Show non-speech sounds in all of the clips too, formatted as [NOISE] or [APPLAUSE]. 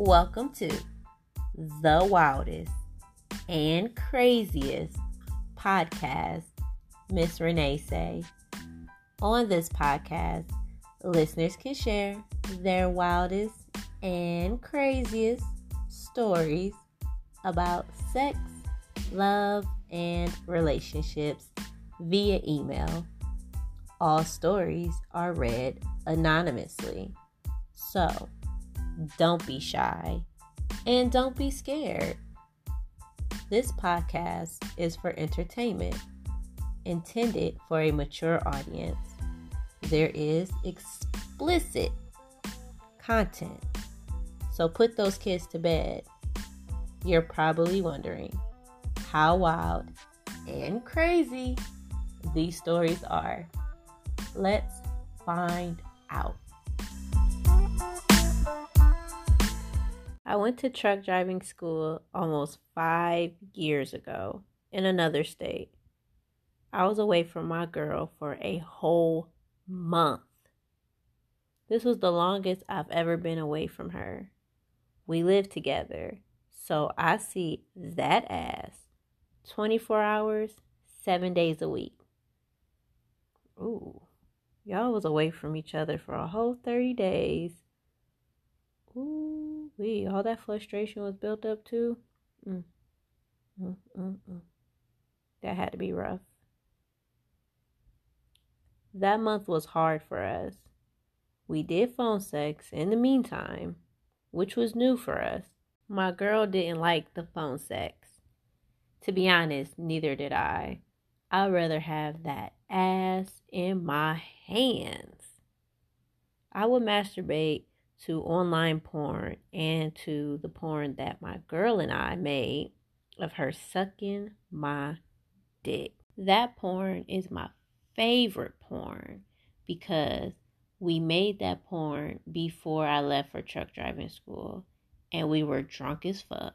Welcome to the wildest and craziest podcast, Miss Renee say. On this podcast, listeners can share their wildest and craziest stories about sex, love, and relationships via email. All stories are read anonymously. So, don't be shy and don't be scared. This podcast is for entertainment, intended for a mature audience. There is explicit content, so put those kids to bed. You're probably wondering how wild and crazy these stories are. Let's find out. I went to truck driving school almost five years ago in another state. I was away from my girl for a whole month. This was the longest I've ever been away from her. We live together, so I see that ass 24 hours, seven days a week. Ooh, y'all was away from each other for a whole 30 days. Ooh we all that frustration was built up too. Mm. Mm, mm, mm. That had to be rough. That month was hard for us. We did phone sex in the meantime, which was new for us. My girl didn't like the phone sex. To be honest, neither did I. I'd rather have that ass in my hands. I would masturbate to online porn and to the porn that my girl and I made of her sucking my dick. That porn is my favorite porn because we made that porn before I left for truck driving school and we were drunk as fuck.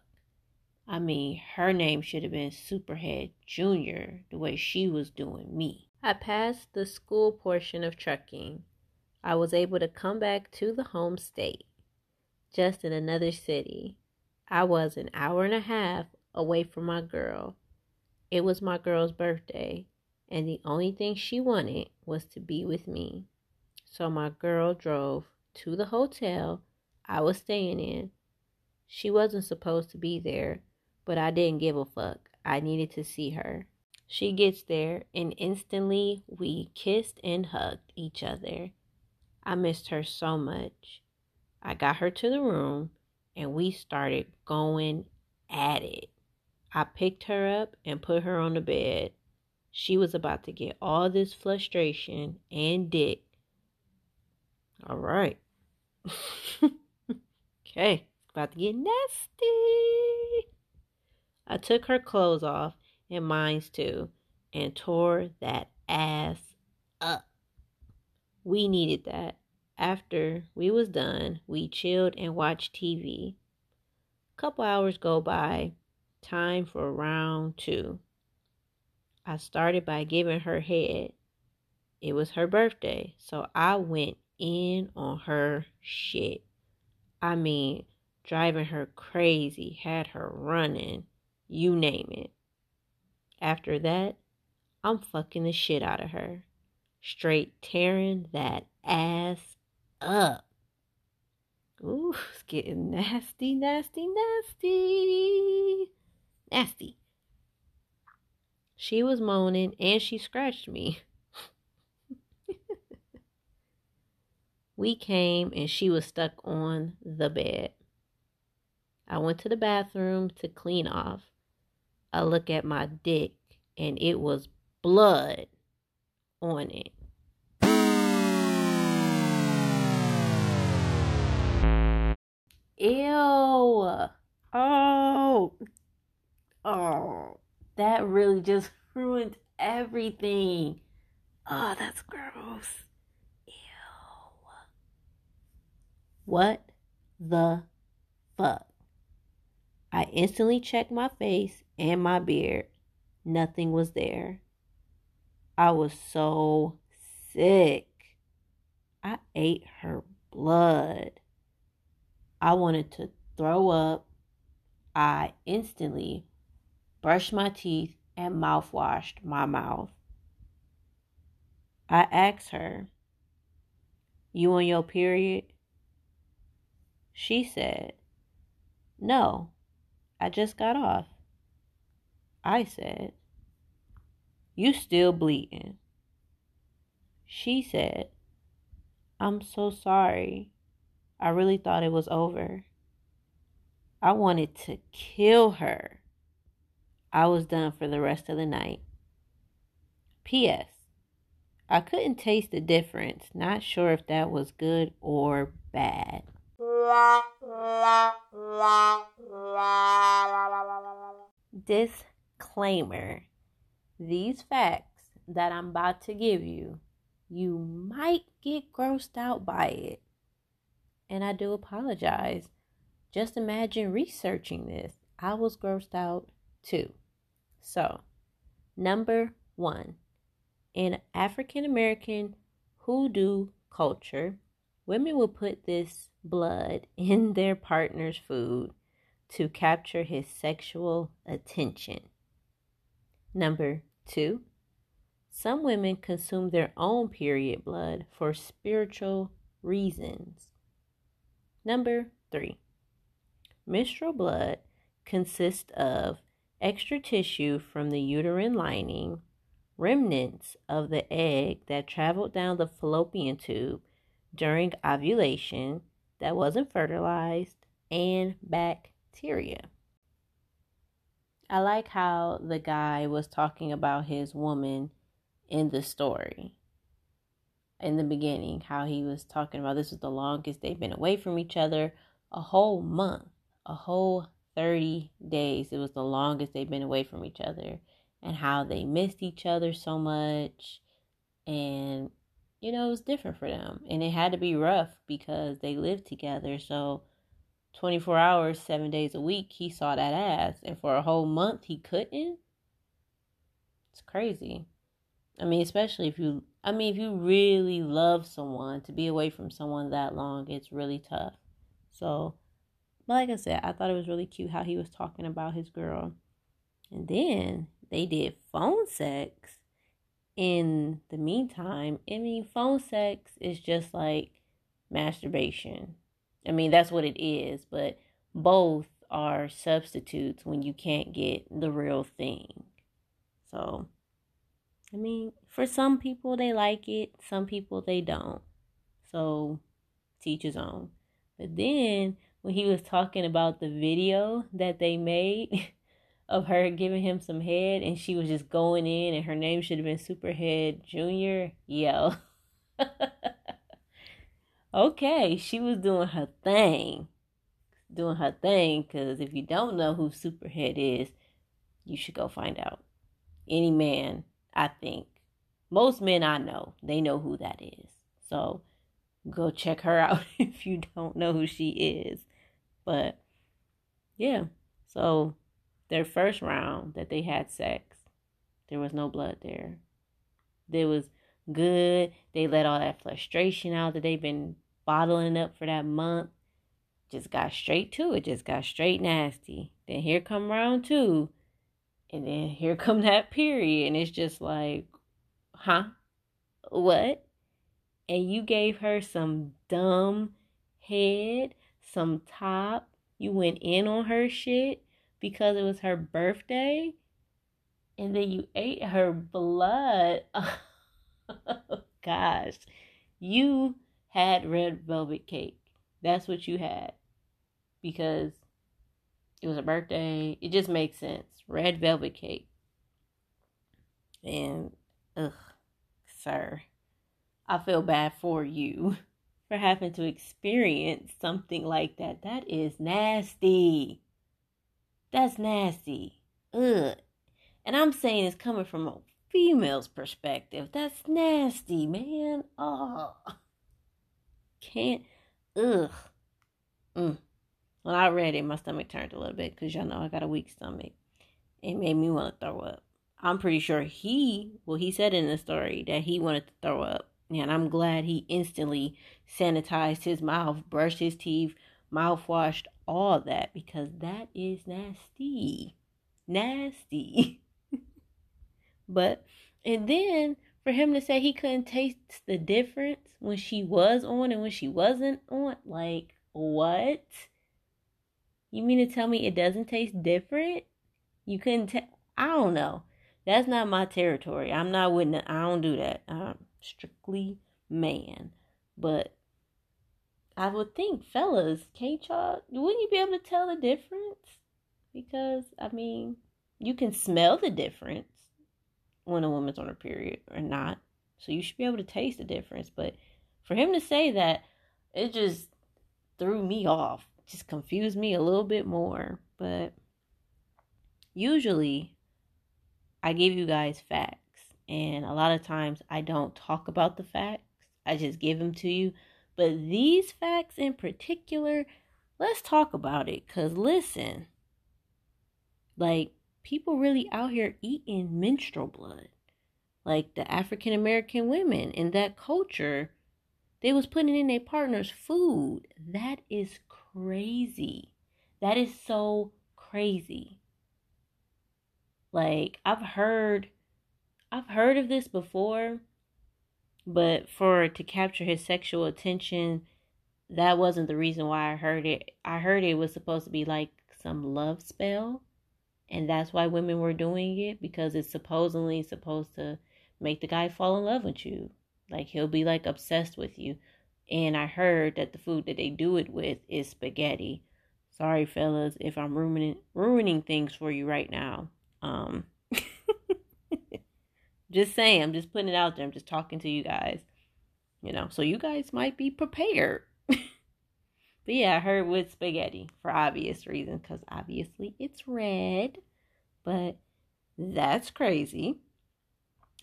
I mean, her name should have been Superhead Junior the way she was doing me. I passed the school portion of trucking I was able to come back to the home state, just in another city. I was an hour and a half away from my girl. It was my girl's birthday, and the only thing she wanted was to be with me. So my girl drove to the hotel I was staying in. She wasn't supposed to be there, but I didn't give a fuck. I needed to see her. She gets there, and instantly we kissed and hugged each other. I missed her so much. I got her to the room and we started going at it. I picked her up and put her on the bed. She was about to get all this frustration and dick. All right. [LAUGHS] okay, about to get nasty. I took her clothes off and mine's too and tore that ass up. We needed that. After we was done, we chilled and watched TV. Couple hours go by. Time for round two. I started by giving her head. It was her birthday, so I went in on her shit. I mean, driving her crazy, had her running, you name it. After that, I'm fucking the shit out of her straight tearing that ass up. Ooh, it's getting nasty, nasty, nasty. Nasty. She was moaning and she scratched me. [LAUGHS] we came and she was stuck on the bed. I went to the bathroom to clean off. I look at my dick and it was blood on it. Ew. Oh. Oh. That really just ruined everything. Oh, that's gross. Ew. What the fuck? I instantly checked my face and my beard. Nothing was there. I was so sick. I ate her blood. I wanted to throw up. I instantly brushed my teeth and mouthwashed my mouth. I asked her, You on your period? She said, No, I just got off. I said, You still bleeding. She said, I'm so sorry. I really thought it was over. I wanted to kill her. I was done for the rest of the night. P.S. I couldn't taste the difference. Not sure if that was good or bad. Disclaimer These facts that I'm about to give you, you might get grossed out by it. And I do apologize. Just imagine researching this. I was grossed out too. So, number one, in African American hoodoo culture, women will put this blood [LAUGHS] in their partner's food to capture his sexual attention. Number two, some women consume their own period blood for spiritual reasons. Number three, menstrual blood consists of extra tissue from the uterine lining, remnants of the egg that traveled down the fallopian tube during ovulation that wasn't fertilized, and bacteria. I like how the guy was talking about his woman in the story. In the beginning, how he was talking about this was the longest they've been away from each other, a whole month, a whole 30 days. It was the longest they've been away from each other, and how they missed each other so much. And, you know, it was different for them. And it had to be rough because they lived together. So, 24 hours, seven days a week, he saw that ass. And for a whole month, he couldn't. It's crazy. I mean, especially if you, I mean, if you really love someone, to be away from someone that long, it's really tough. So, but like I said, I thought it was really cute how he was talking about his girl. And then they did phone sex in the meantime. I mean, phone sex is just like masturbation. I mean, that's what it is, but both are substitutes when you can't get the real thing. So, I mean, for some people they like it, some people they don't. So, teach his own. But then when he was talking about the video that they made [LAUGHS] of her giving him some head and she was just going in and her name should have been Superhead Junior. Yo. [LAUGHS] okay, she was doing her thing. Doing her thing because if you don't know who Superhead is, you should go find out. Any man, I think. Most men I know, they know who that is. So go check her [LAUGHS] out if you don't know who she is. But yeah, so their first round that they had sex, there was no blood there. There was good. They let all that frustration out that they've been bottling up for that month. Just got straight to it. Just got straight nasty. Then here come round two. And then here come [LAUGHS] that period. And it's just like, huh? What? And you gave her some dumb head some top. You went in on her shit because it was her birthday. And then you ate her blood. Oh, [LAUGHS] gosh. You had red velvet cake. That's what you had. Because it was a birthday. It just makes sense. Red velvet cake. And, ugh, sir, I feel bad for you. [LAUGHS] for having to experience something like that. That is nasty. That's nasty. Ugh. And I'm saying it's coming from a female's perspective. That's nasty, man. Oh. [LAUGHS] Can't. Ugh. Mm. When I read it, my stomach turned a little bit because y'all know I got a weak stomach. It made me want to throw up. I'm pretty sure he, well, he said in the story that he wanted to throw up. And I'm glad he instantly sanitized his mouth, brushed his teeth, mouthwashed, all that, because that is nasty. Nasty. [LAUGHS] but, and then for him to say he couldn't taste the difference when she was on and when she wasn't on, like, what? You mean to tell me it doesn't taste different? You couldn't tell? I don't know. That's not my territory. I'm not with. I don't do that. I'm strictly man. But I would think, fellas, can't y'all? Wouldn't you be able to tell the difference? Because I mean, you can smell the difference when a woman's on her period or not. So you should be able to taste the difference. But for him to say that, it just threw me off. Just confused me a little bit more. But usually I give you guys facts. And a lot of times I don't talk about the facts. I just give them to you. But these facts in particular, let's talk about it. Because listen, like, people really out here eating menstrual blood. Like the African American women in that culture, they was putting in their partner's food. That is crazy. That is so crazy. Like I've heard I've heard of this before, but for to capture his sexual attention, that wasn't the reason why I heard it. I heard it was supposed to be like some love spell, and that's why women were doing it because it's supposedly supposed to make the guy fall in love with you. Like he'll be like obsessed with you. And I heard that the food that they do it with is spaghetti. Sorry, fellas, if I'm ruining ruining things for you right now. Um, [LAUGHS] just saying, I'm just putting it out there. I'm just talking to you guys, you know, so you guys might be prepared. But yeah, I heard with spaghetti for obvious reasons because obviously it's red, but that's crazy.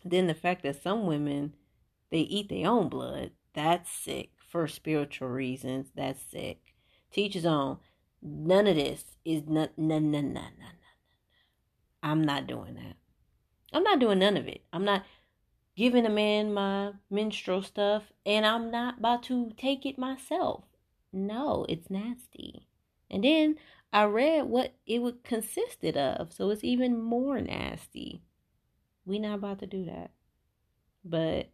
Then the fact that some women they eat their own blood, that's sick. For spiritual reasons, that's sick. Teach his own. None of this is none, none, none, none, none. I'm not doing that. I'm not doing none of it. I'm not giving a man my menstrual stuff and I'm not about to take it myself. No, it's nasty. And then I read what it would consisted of, so it's even more nasty. We not about to do that. But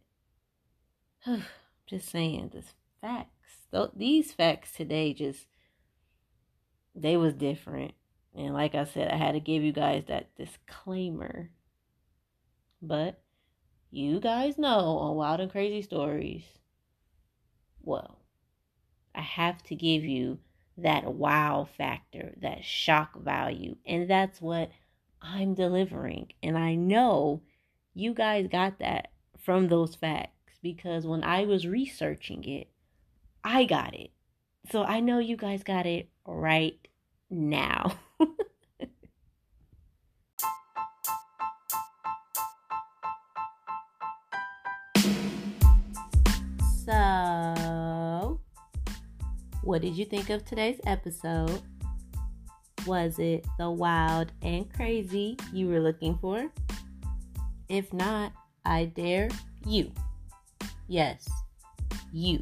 [SIGHS] just saying, this facts. These facts today just they was different. And like I said, I had to give you guys that disclaimer. But you guys know on Wild and Crazy Stories, well, I have to give you that wow factor, that shock value. And that's what I'm delivering. And I know you guys got that from those facts because when I was researching it, I got it. So I know you guys got it right now. [LAUGHS] what did you think of today's episode? Was it the wild and crazy you were looking for? If not, I dare you, yes, you,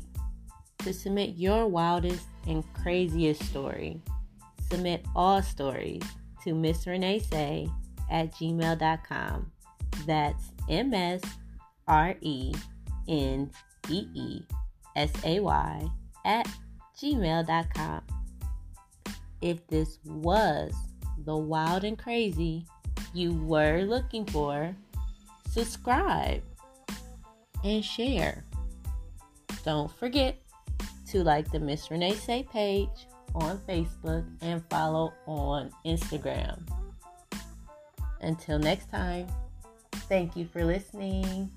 to submit your wildest and craziest story submit all stories to Miss Renee Say at gmail.com. That's M S R E N E E S A Y at gmail.com. If this was the wild and crazy you were looking for, subscribe and share. Don't forget to like the Miss Renee Say page on Facebook and follow on Instagram. Until next time, thank you for listening.